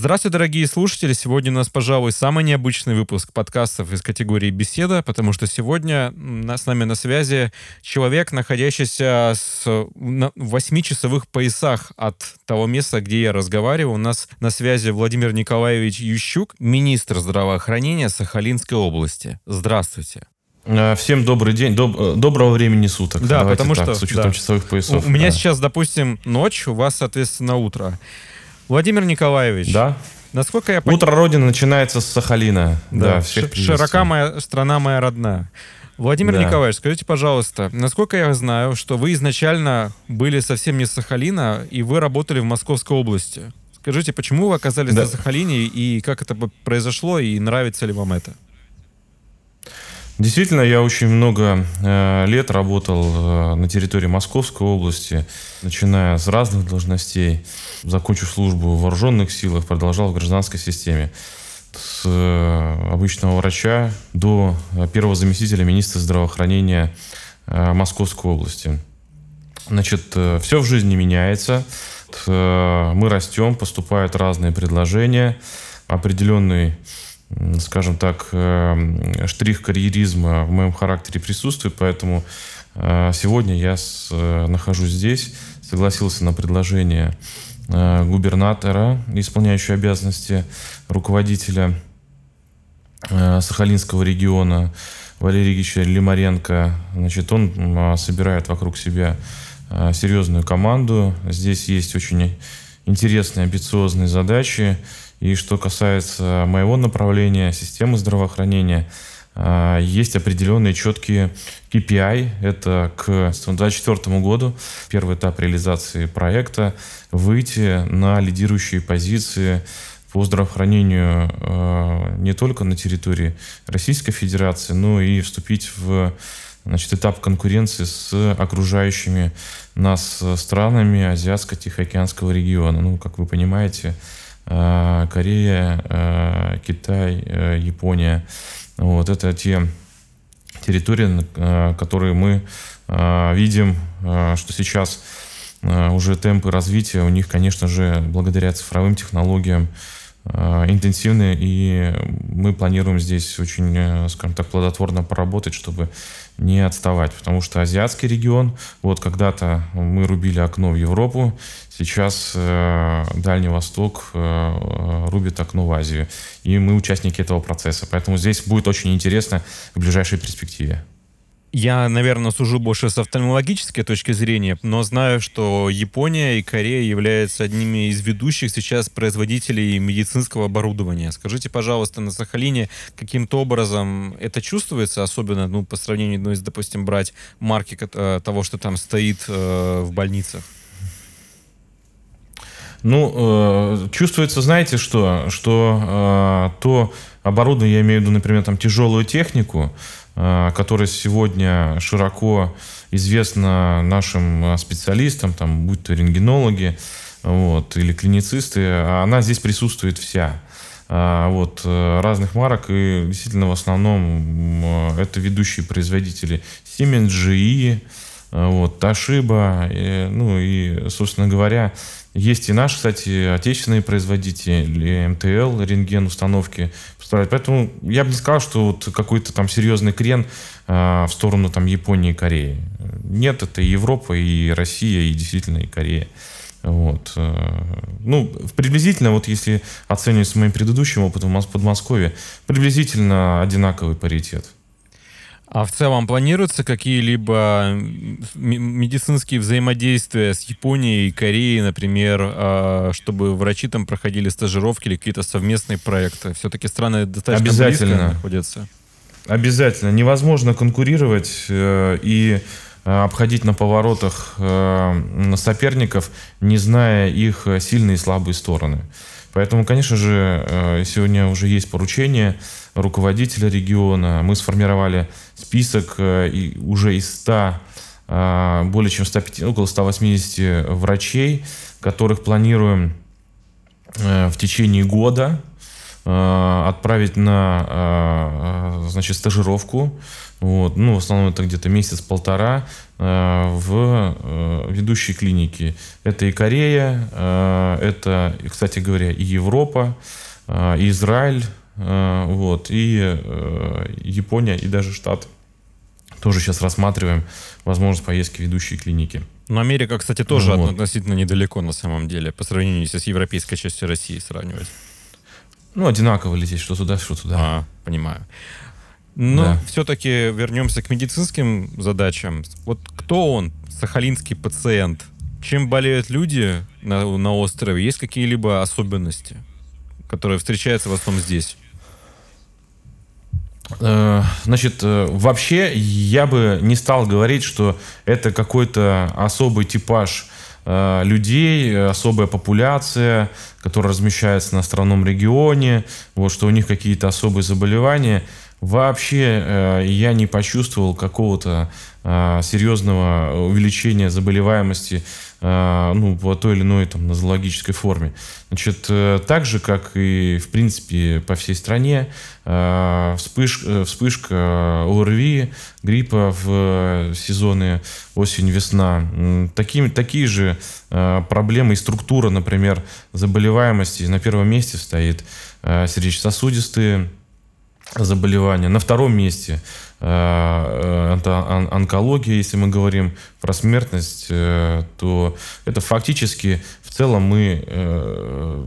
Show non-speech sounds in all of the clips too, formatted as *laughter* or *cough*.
Здравствуйте, дорогие слушатели. Сегодня у нас, пожалуй, самый необычный выпуск подкастов из категории «Беседа», потому что сегодня с нами на связи человек, находящийся с, на 8-часовых поясах от того места, где я разговариваю. У нас на связи Владимир Николаевич Ющук, министр здравоохранения Сахалинской области. Здравствуйте. Э, всем добрый день, доб, э, доброго времени суток. Да, Давайте потому так, что с учетом да. часовых поясов. У, у меня сейчас, допустим, ночь, у вас, соответственно, утро. Владимир Николаевич. Да. Насколько я понимаю... Утро Родины начинается с Сахалина. Да, да всех Широка моя страна моя родная. Владимир да. Николаевич, скажите, пожалуйста, насколько я знаю, что вы изначально были совсем не с Сахалина, и вы работали в Московской области. Скажите, почему вы оказались да. на Сахалине, и как это произошло, и нравится ли вам это? Действительно, я очень много э, лет работал э, на территории Московской области, начиная с разных должностей. Закончив службу в вооруженных силах, продолжал в гражданской системе. С э, обычного врача до первого заместителя министра здравоохранения Московской области. Значит, все в жизни меняется. Мы растем, поступают разные предложения. Определенный скажем так, э, штрих карьеризма в моем характере присутствует, поэтому э, сегодня я с, э, нахожусь здесь, согласился на предложение губернатора, исполняющего обязанности руководителя Сахалинского региона Валерия Ильича Лимаренко. Значит, он собирает вокруг себя серьезную команду. Здесь есть очень интересные, амбициозные задачи. И что касается моего направления, системы здравоохранения, а, есть определенные четкие KPI. Это к 2024 году, первый этап реализации проекта, выйти на лидирующие позиции по здравоохранению а, не только на территории Российской Федерации, но и вступить в значит, этап конкуренции с окружающими нас странами Азиатско-Тихоокеанского региона. Ну, как вы понимаете, Корея, э, Китай, э, Япония. Вот это те территории, которые мы видим, что сейчас уже темпы развития у них, конечно же, благодаря цифровым технологиям интенсивны, и мы планируем здесь очень, скажем так, плодотворно поработать, чтобы не отставать, потому что азиатский регион, вот когда-то мы рубили окно в Европу, сейчас э, Дальний Восток э, рубит окно в Азию, и мы участники этого процесса, поэтому здесь будет очень интересно в ближайшей перспективе. Я, наверное, сужу больше с офтальмологической точки зрения, но знаю, что Япония и Корея являются одними из ведущих сейчас производителей медицинского оборудования. Скажите, пожалуйста, на Сахалине каким-то образом это чувствуется, особенно ну, по сравнению, ну, если, допустим, брать марки э, того, что там стоит э, в больницах? Ну, э, чувствуется, знаете что, что э, то оборудование, я имею в виду, например, там тяжелую технику, Э, которая сегодня широко известна нашим э, специалистам, там, будь то рентгенологи вот, или клиницисты, она здесь присутствует вся. Э, вот, разных марок, и действительно в основном это ведущие производители Siemens, GE, вот, Toshiba, ну и, собственно говоря, есть и наши, кстати, отечественные производители, МТЛ, рентген установки. Поэтому я бы не сказал, что вот какой-то там серьезный крен э, в сторону там Японии и Кореи. Нет, это и Европа, и Россия, и действительно и Корея. Вот. Э, ну, приблизительно, вот если оценивать с моим предыдущим опытом в Подмосковье, приблизительно одинаковый паритет. А в целом планируются какие-либо медицинские взаимодействия с Японией и Кореей, например, а, чтобы врачи там проходили стажировки или какие-то совместные проекты? Все-таки страны достаточно Обязательно. близко находятся. Обязательно. Невозможно конкурировать э, и э, обходить на поворотах э, соперников, не зная их сильные и слабые стороны. Поэтому, конечно же, сегодня уже есть поручение руководителя региона. Мы сформировали список э, уже из 100, э, более чем 150, около 180 врачей, которых планируем э, в течение года отправить на, значит, стажировку. Вот. Ну, в основном это где-то месяц-полтора в ведущие клиники. Это и Корея, это, кстати говоря, и Европа, и Израиль, вот, и Япония, и даже Штаты. Тоже сейчас рассматриваем возможность поездки в ведущие клиники. Но Америка, кстати, тоже вот. относительно недалеко на самом деле, по сравнению с европейской частью России сравнивать. Ну, одинаково лететь, что туда, что туда. А, понимаю. Но да. все-таки вернемся к медицинским задачам. Вот кто он, сахалинский пациент? Чем болеют люди на, на острове? Есть какие-либо особенности, которые встречаются в основном здесь? Э, значит, э, вообще я бы не стал говорить, что это какой-то особый типаж э, людей, особая популяция, которая размещается на островном регионе, вот, что у них какие-то особые заболевания. Вообще я не почувствовал какого-то серьезного увеличения заболеваемости а, ну, по той или иной там, нозологической форме. Значит, э, так же, как и, в принципе, по всей стране, а, вспыш, э, вспышка ОРВИ, гриппа в сезоны осень-весна, такие, такие же проблемы и структура, например, заболеваемости на первом месте стоит сердечно-сосудистые заболевания. На втором месте Э, это онкология, если мы говорим про смертность, э, то это фактически в целом мы э,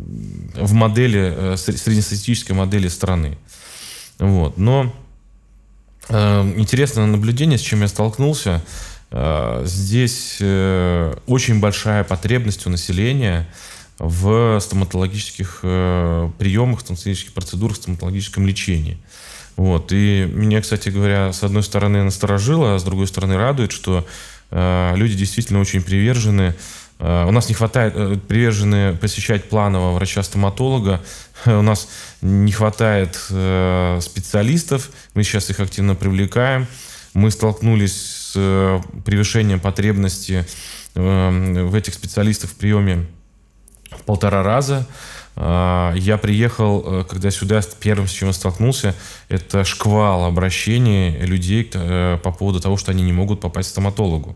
в модели, среднестатистической модели страны. Вот. Но интересное наблюдение, с чем я столкнулся, здесь очень большая потребность у населения в стоматологических приемах, стоматологических процедурах, стоматологическом лечении. Вот. И меня, кстати говоря, с одной стороны насторожило, а с другой стороны радует, что э, люди действительно очень привержены. Э, у нас не хватает, э, привержены посещать планового врача-стоматолога. *laughs* У нас не хватает э, специалистов. Мы сейчас их активно привлекаем. Мы столкнулись с э, превышением потребности э, в этих специалистах в приеме в полтора раза. А, я приехал, э, когда сюда, первым, с чем я столкнулся, это шквал обращений людей э, по поводу того, что они не могут попасть к стоматологу.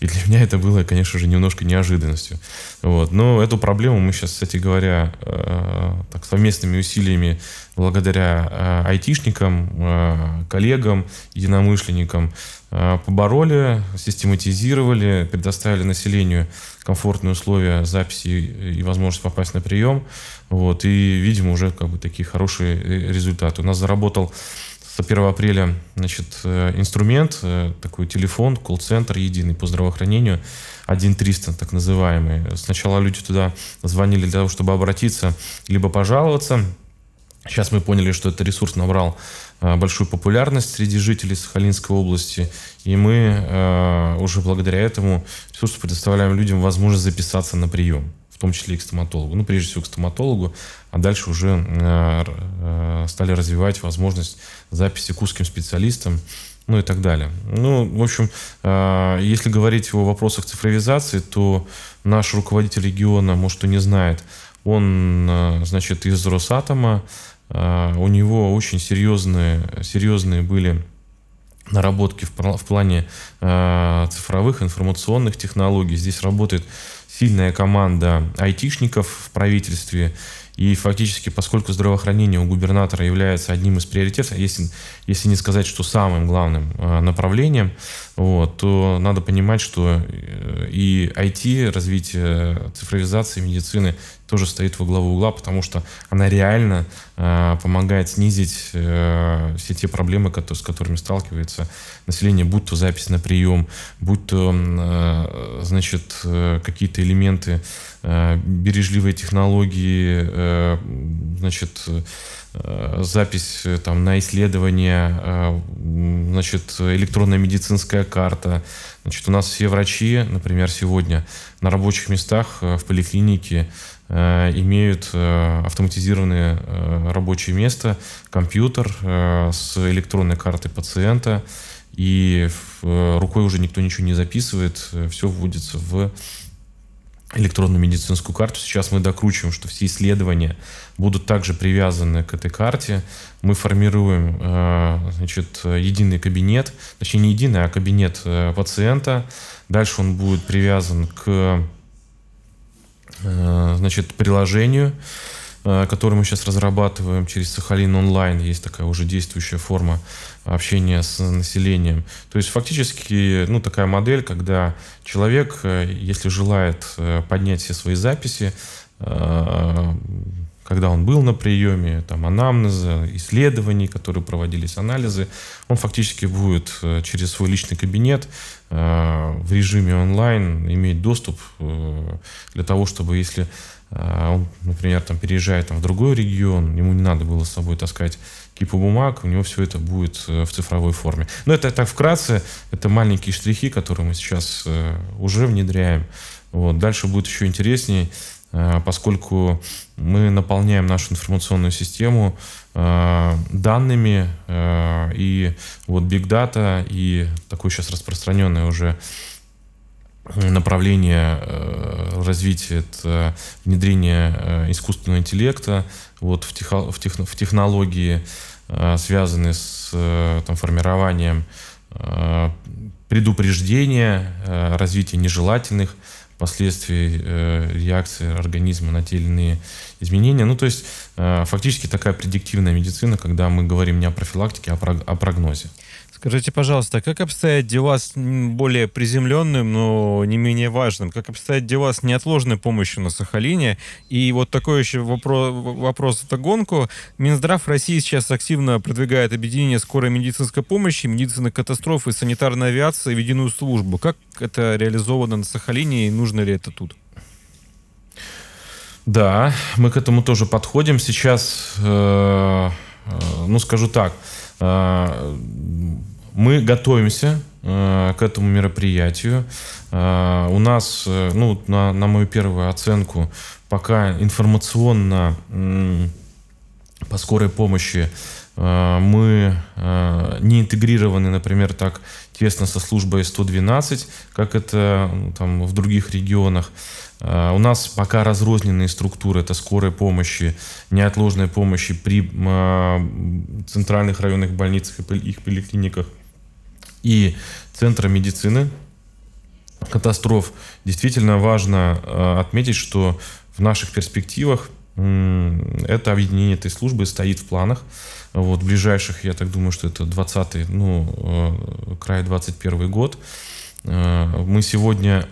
И для меня это было, конечно же, немножко неожиданностью. Вот. Но эту проблему мы сейчас, кстати говоря, э, так, совместными усилиями, благодаря айтишникам, коллегам, единомышленникам, побороли, систематизировали, предоставили населению комфортные условия записи и возможность попасть на прием. Вот, и видим уже как бы такие хорошие э, результаты. У нас заработал с 1 апреля значит, э, инструмент, э, такой телефон, колл-центр единый по здравоохранению, 1300 так называемый. Сначала люди туда звонили для того, чтобы обратиться, либо пожаловаться. Сейчас мы поняли, что этот ресурс набрал большую популярность среди жителей Сахалинской области. И мы э, уже благодаря этому ресурсу предоставляем людям возможность записаться на прием, том числе и к стоматологу. Ну, прежде всего к стоматологу, а дальше уже э, э, стали развивать возможность записи к узким специалистам, ну и так далее. Ну, в общем, э, если говорить о вопросах цифровизации, то наш руководитель региона, может, кто не знает, он, значит, из Росатома, у него очень серьезные, серьезные были наработки в, плане цифровых информационных технологий. Здесь работает сильная команда айтишников в правительстве. И фактически, поскольку здравоохранение у губернатора является одним из приоритетов, если, если не сказать, что самым главным э, направлением, вот, то надо понимать, что э, и IT, развитие цифровизации медицины тоже стоит во главу угла, потому что она реально э, помогает снизить э, все те проблемы, которые, с которыми сталкивается население, будь то запись на прием, будь то э, значит, э, какие-то элементы э, бережливой технологии, э, значит, э, запись э, там, на исследование, э, значит, электронная медицинская карта. Значит, у нас все врачи, например, сегодня на рабочих местах э, в поликлинике Э, имеют э, автоматизированное э, рабочее место, компьютер с электронной картой пациента, и рукой уже никто ничего не записывает, все вводится в электронную медицинскую карту. Сейчас мы докручиваем, что все исследования будут также привязаны к этой карте. Мы формируем э, значит, единый кабинет, точнее не единый, а кабинет э, пациента. Дальше он будет привязан к э, значит, приложению, которое мы сейчас разрабатываем через Сахалин онлайн. Есть такая уже действующая форма общения с населением. То есть фактически ну, такая модель, когда человек, э, если желает э, поднять все свои записи, э, когда он был на приеме, там, анамнеза, исследований, которые проводились, анализы, он фактически будет через свой личный кабинет в режиме онлайн иметь доступ для того, чтобы если он, например, там, переезжает там, в другой регион, ему не надо было с собой таскать кипу бумаг, у него все это будет э, в цифровой форме. Но это так вкратце, это маленькие штрихи, которые мы сейчас э, уже внедряем. Вот. Дальше будет еще интереснее, э, поскольку мы наполняем нашу информационную систему данными и вот Big Data и такое сейчас распространенное уже направление развития это внедрение искусственного интеллекта вот в, техо, в, тех, в технологии Э, связанные с э, там, формированием э, предупреждения, развития нежелательных последствий реакции организма на те или иные изменения. Ну, то есть фактически такая предиктивная медицина, когда мы говорим не о профилактике, а о прогнозе. Скажите, пожалуйста, как обстоят дела с более приземленным, но не менее важным? Как обстоят дела с неотложной помощью на Сахалине? И вот такой еще вопрос, вопрос в догонку. Минздрав России сейчас активно продвигает объединение скорой медицинской помощи, медицины катастрофы санитарной авиации в единую службу. Как это реализовано на Сахалине и нужно ли это тут? Да, мы к этому тоже подходим. Сейчас, э, э, ну скажу так, э, мы готовимся к этому мероприятию. У нас, ну, на, на мою первую оценку, пока информационно по скорой помощи мы э, не интегрированы, например, так тесно со службой 112, как это ну, там в других регионах. Uh, у нас пока разрозненные структуры, это скорой помощи, неотложной помощи при центральных районных больницах и их поликлиниках и Центра медицины катастроф. Действительно важно э, отметить, что в наших перспективах это объединение этой службы стоит в планах. Вот, ближайших, я так думаю, что это 20 ну, э, край 21 год. Э, мы сегодня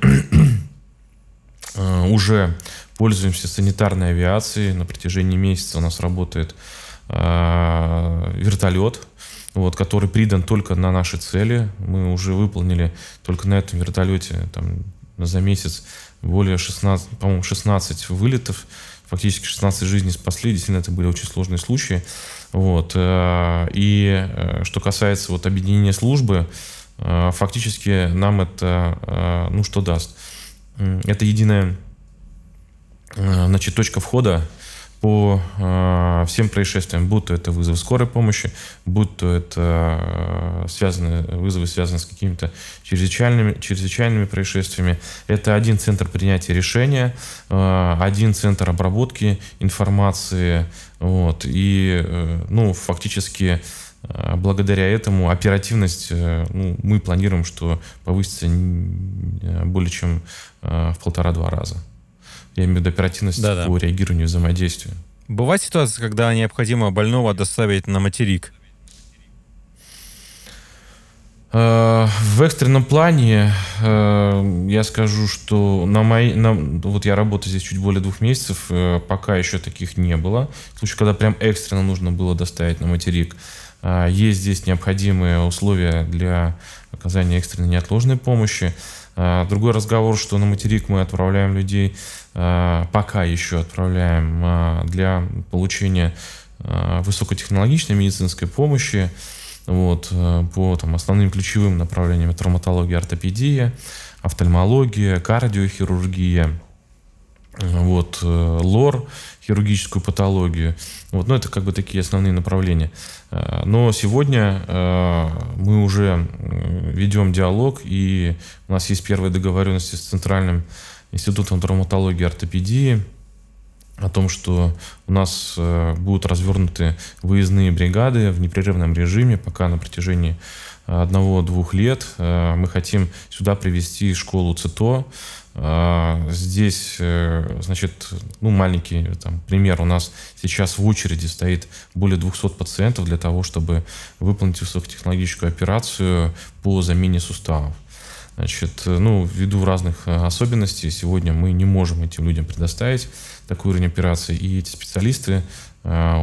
уже пользуемся санитарной авиацией. На протяжении месяца у нас работает вертолет, вот, который придан только на наши цели. Мы уже выполнили только на этом вертолете там, за месяц более 16, по-моему, 16 вылетов. Фактически 16 жизней спасли. Действительно, это были очень сложные случаи. Вот. Э, и э, что касается вот объединения службы, э, фактически нам это, ну, что даст? Это единая значит, точка входа по э, всем происшествиям, будь то это вызовы скорой помощи, будь то это э, связанные, вызовы, связанные с какими-то чрезвычайными, чрезвычайными происшествиями. Это один центр принятия решения, э, один центр обработки информации. Вот, и э, ну, фактически э, благодаря этому оперативность, э, ну, мы планируем, что повысится э, более чем в полтора-два раза. Я имею в виду оперативность да -да. по реагированию и взаимодействию. Бывает ситуация, когда необходимо больного доставить на материк? Э, в экстренном плане э, я скажу, что на мои, на, вот я работаю здесь чуть более двух месяцев, э, пока еще таких не было. В случае, когда прям экстренно нужно было доставить на материк, есть здесь необходимые условия для оказания экстренной неотложной помощи. Другой разговор, что на материк мы отправляем людей Э, пока еще отправляем э, для получения э, высокотехнологичной медицинской помощи вот, по там, основным ключевым направлениям травматология, ортопедия, офтальмология, кардиохирургия. Вот, лор, хирургическую патологию. Вот, ну, это как бы такие основные направления. Но сегодня мы уже ведем диалог, и у нас есть первые договоренности с Центральным институтом травматологии и ортопедии, о том, что у нас э, будут развернуты выездные бригады в непрерывном режиме, пока на протяжении одного-двух лет. Э, мы хотим сюда привести школу ЦИТО. Э, здесь, значит, ну, маленький там, пример. У нас сейчас в очереди стоит более 200 пациентов для того, чтобы выполнить высокотехнологическую операцию по замене суставов. Значит, ну, ввиду разных особенностей, сегодня мы не можем этим людям предоставить такой уровень операции. И эти специалисты э,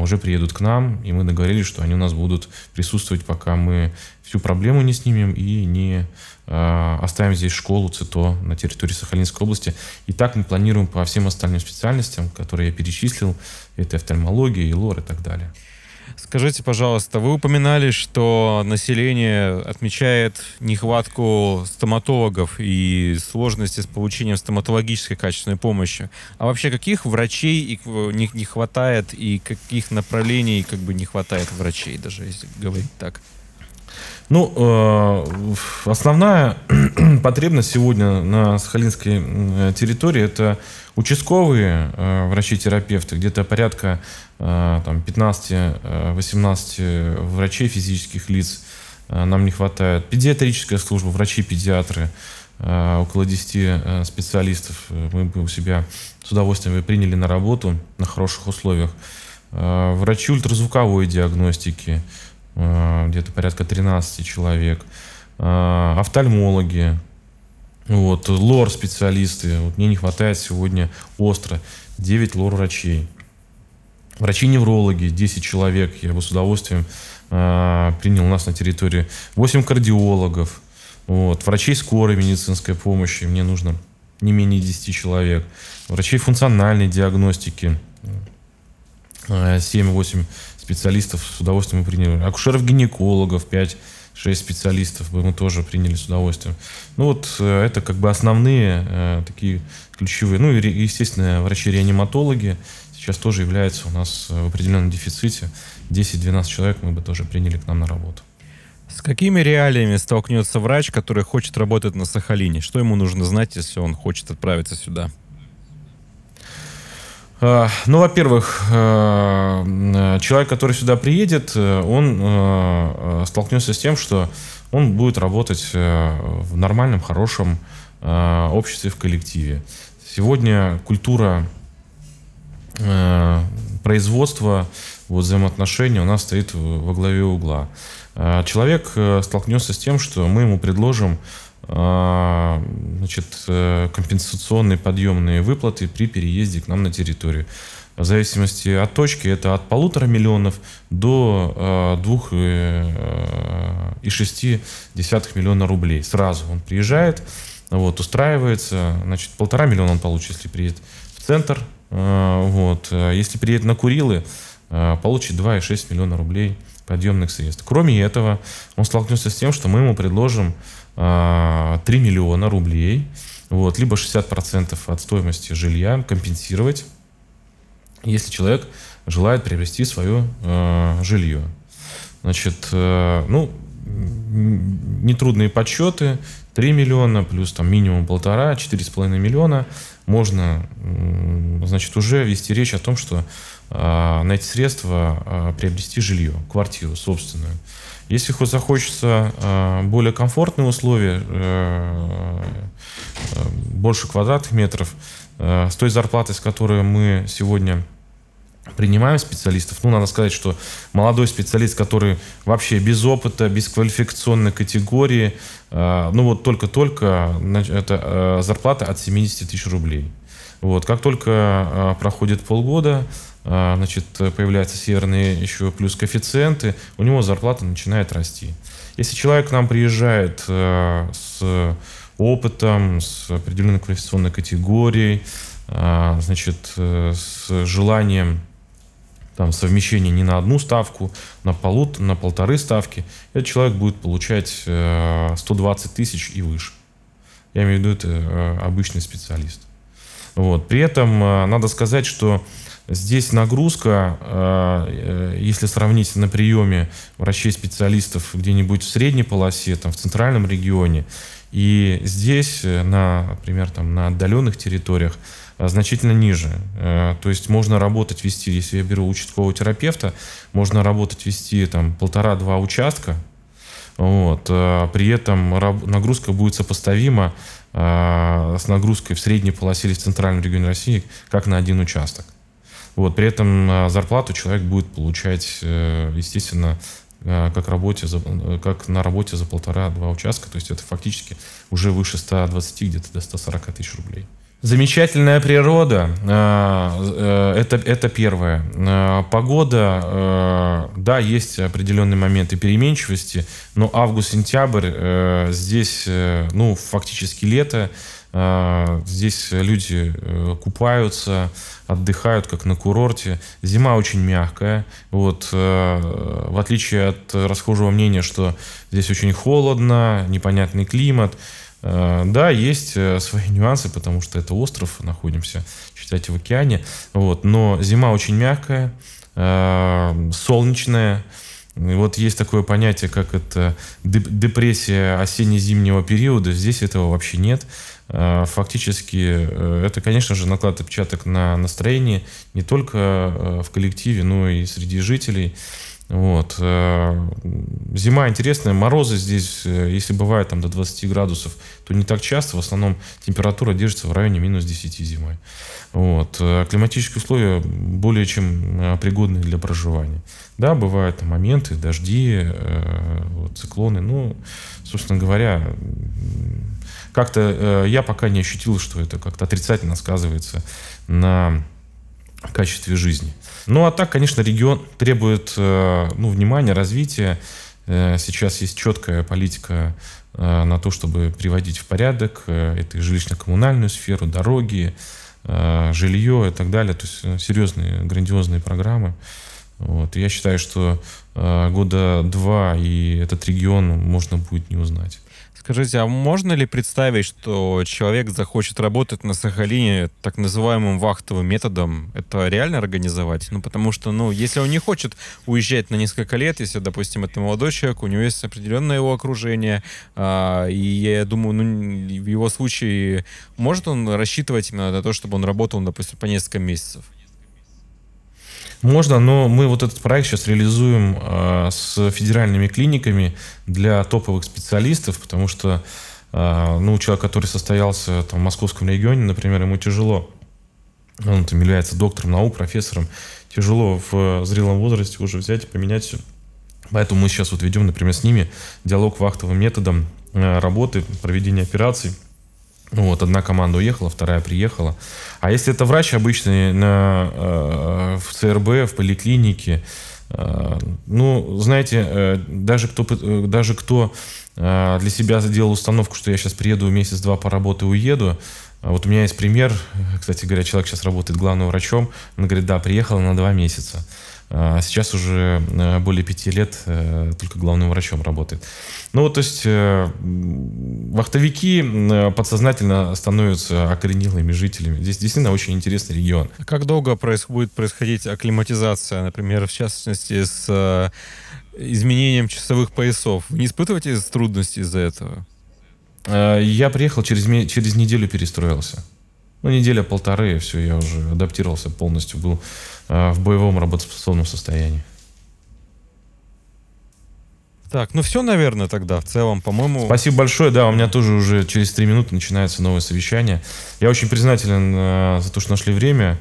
уже приедут к нам, и мы договорились, что они у нас будут присутствовать, пока мы всю проблему не снимем и не э, оставим здесь школу ЦИТО на территории Сахалинской области. И так мы планируем по всем остальным специальностям, которые я перечислил. Это офтальмология, и лор и так далее. Скажите, пожалуйста, вы упоминали, что население отмечает нехватку стоматологов и сложности с получением стоматологической качественной помощи. А вообще каких врачей не, не хватает и каких направлений как бы не хватает врачей, даже если говорить так? Ну, э, основная *clears throat* потребность сегодня на Сахалинской территории это участковые э, врачи-терапевты, где-то порядка э, там, 15-18 врачей физических лиц нам не хватает. Педиатрическая служба, врачи-педиатры, около 10 специалистов мы бы у себя с удовольствием приняли на работу на хороших условиях. Врачи ультразвуковой диагностики, Э, где-то порядка 13 человек, э, офтальмологи, вот, лор-специалисты. Вот мне не хватает сегодня остро 9 лор-врачей. Врачи-неврологи, 10 человек, я бы с удовольствием э, принял у нас на территории. 8 кардиологов, вот, врачей скорой медицинской помощи, мне нужно не менее 10 человек. Врачей функциональной диагностики, 7-8 специалистов с удовольствием мы приняли. Акушеров-гинекологов 5 6 специалистов бы мы тоже приняли с удовольствием. Ну вот э, это как бы основные э, такие ключевые. Ну и, естественно, врачи-реаниматологи сейчас тоже являются у нас в определенном дефиците. 10-12 человек мы бы тоже приняли к нам на работу. С какими реалиями столкнется врач, который хочет работать на Сахалине? Что ему нужно знать, если он хочет отправиться сюда? А, ну, во-первых, э, человек, который сюда приедет, э, он э, столкнется с тем, что он будет работать в нормальном, хорошем обществе, в коллективе. Сегодня культура производства, вот, взаимоотношений у нас стоит во главе угла. Человек столкнется с тем, что мы ему предложим значит, э, компенсационные подъемные выплаты при переезде к нам на территорию. В зависимости от точки это от полутора миллионов до э, двух э, и шести десятых миллиона рублей. Сразу он приезжает, вот, устраивается, значит, полтора миллиона он получит, если приедет в центр, вот, если приедет на Курилы, получит 2,6 миллиона рублей подъемных средств. Кроме этого, он столкнется с тем, что мы ему предложим 3 а, миллиона рублей, вот, либо 60% от стоимости жилья компенсировать, если человек желает приобрести свое э, жилье. Значит, э, ну, нетрудные подсчеты, 3 миллиона плюс там минимум полтора, 4,5 миллиона, можно, значит, уже вести речь о том, что э, на эти средства э, приобрести жилье, квартиру собственную. Если захочется э, более комфортные условия, э, э, больше квадратных метров, с той зарплатой, с которой мы сегодня принимаем специалистов, ну, надо сказать, что молодой специалист, который вообще без опыта, без квалификационной категории, ну, вот только-только, это зарплата от 70 тысяч рублей. Вот, как только проходит полгода, значит, появляются северные еще плюс коэффициенты, у него зарплата начинает расти. Если человек к нам приезжает э, с опытом, с определенной квалификационной категорией, а, значит, э, с желанием там, совмещения не на одну ставку, на, полут, на полторы ставки, этот человек будет получать 120 э, тысяч и выше. Я имею в виду, это обычный специалист. Вот. При этом надо сказать, что Здесь нагрузка, если сравнить на приеме врачей-специалистов где-нибудь в средней полосе, там, в центральном регионе, и здесь, на, например, там, на отдаленных территориях, значительно ниже. Э, то есть можно работать, вести, если я беру участкового терапевта, можно работать, вести там полтора-два участка, вот, а при этом нагрузка будет сопоставима а, с нагрузкой в средней полосе или в центральном регионе России, как на один участок. Вот, при этом зарплату человек будет получать, э, естественно, как, работе как на работе за полтора-два участка. То есть это фактически уже выше 120, где-то до 140 тысяч рублей. Замечательная природа, э, э, это, это первое. Э, погода, да, есть определенные моменты переменчивости, но август-сентябрь здесь, ну, фактически лето, здесь люди купаются, отдыхают, как на курорте. Зима очень мягкая. Вот, в отличие от расхожего мнения, что здесь очень холодно, непонятный климат – Э, да, есть э, *laughs* свои нюансы, потому что это остров, находимся, считайте, в океане. Вот, но зима очень мягкая, э, солнечная. И вот есть такое понятие, как это депрессия осенне-зимнего периода. Здесь этого вообще нет. Фактически это, конечно же, накладывает отпечаток на настроение не только в коллективе, но и среди жителей. Вот. Э, зима интересная, морозы здесь, э, если бывает там до 20 градусов, то не так часто, в основном температура держится в районе минус 10 зимой. Вот. Э, климатические условия более чем пригодны для проживания. Да, бывают моменты, дожди, циклоны, ну, собственно говоря, как-то я пока не ощутил, что это как-то отрицательно сказывается на качестве жизни. Ну а так, конечно, регион требует э, ну, внимания, развития. Э, сейчас есть четкая политика э, на то, чтобы приводить в порядок это жилищно-коммунальную сферу, дороги, жилье и так далее. То есть серьезные, грандиозные программы. Вот. Я считаю, что года два и этот регион можно будет не узнать. Скажите, а можно ли представить, что человек захочет работать на Сахалине так называемым вахтовым методом? Это реально организовать? Ну, потому что, ну, если он не хочет уезжать на несколько лет, если, допустим, это молодой человек, у него есть определенное его окружение, а, и я думаю, ну, в его случае может он рассчитывать именно на то, чтобы он работал, допустим, по несколько месяцев? Можно, но мы вот этот проект сейчас реализуем э, с федеральными клиниками для топовых специалистов, потому что э, ну, человек, который состоялся там, в московском регионе, например, ему тяжело. Он там является доктором наук, профессором. Тяжело в зрелом возрасте уже взять и поменять все. Поэтому мы сейчас вот ведем, например, с ними диалог вахтовым методом э, работы, проведения операций – вот, одна команда уехала, вторая приехала. А если это врач обычный на, э, в ЦРБ, в поликлинике, э, ну, знаете, э, даже кто, э, даже кто э, для себя сделал установку, что я сейчас приеду месяц-два поработаю, уеду, а вот у меня есть пример, кстати говоря, человек сейчас работает главным врачом, он говорит, да, приехал на два месяца. А сейчас уже э, более пяти лет э, только главным врачом работает. Ну, вот, то есть э, вахтовики подсознательно становятся окоренелыми жителями. Здесь действительно очень интересный регион. А как долго будет происходить акклиматизация, например, в частности, с изменением часовых поясов? Вы не испытываете трудностей из-за этого? Я приехал, через, через неделю перестроился. Ну, неделя-полторы, все, я уже адаптировался полностью, был в боевом работоспособном состоянии. Так, ну все, наверное, тогда в целом, по-моему... Спасибо большое, да, у меня тоже уже через три минуты начинается новое совещание. Я очень признателен э, за то, что нашли время,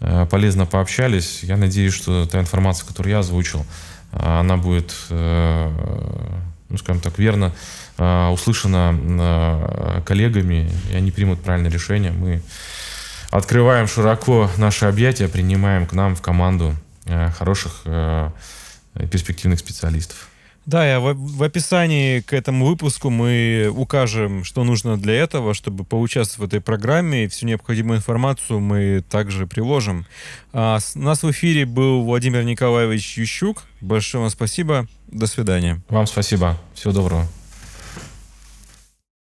э, полезно пообщались. Я надеюсь, что та информация, которую я озвучил, э, она будет, э, ну, скажем так, верно э, услышана э, коллегами, и они примут правильное решение. Мы открываем широко наши объятия, принимаем к нам в команду э, хороших э, перспективных специалистов. Да, я в, в описании к этому выпуску мы укажем, что нужно для этого, чтобы поучаствовать в этой программе. И всю необходимую информацию мы также приложим. А, с, у нас в эфире был Владимир Николаевич Ющук. Большое вам спасибо. До свидания. Вам спасибо. Всего доброго.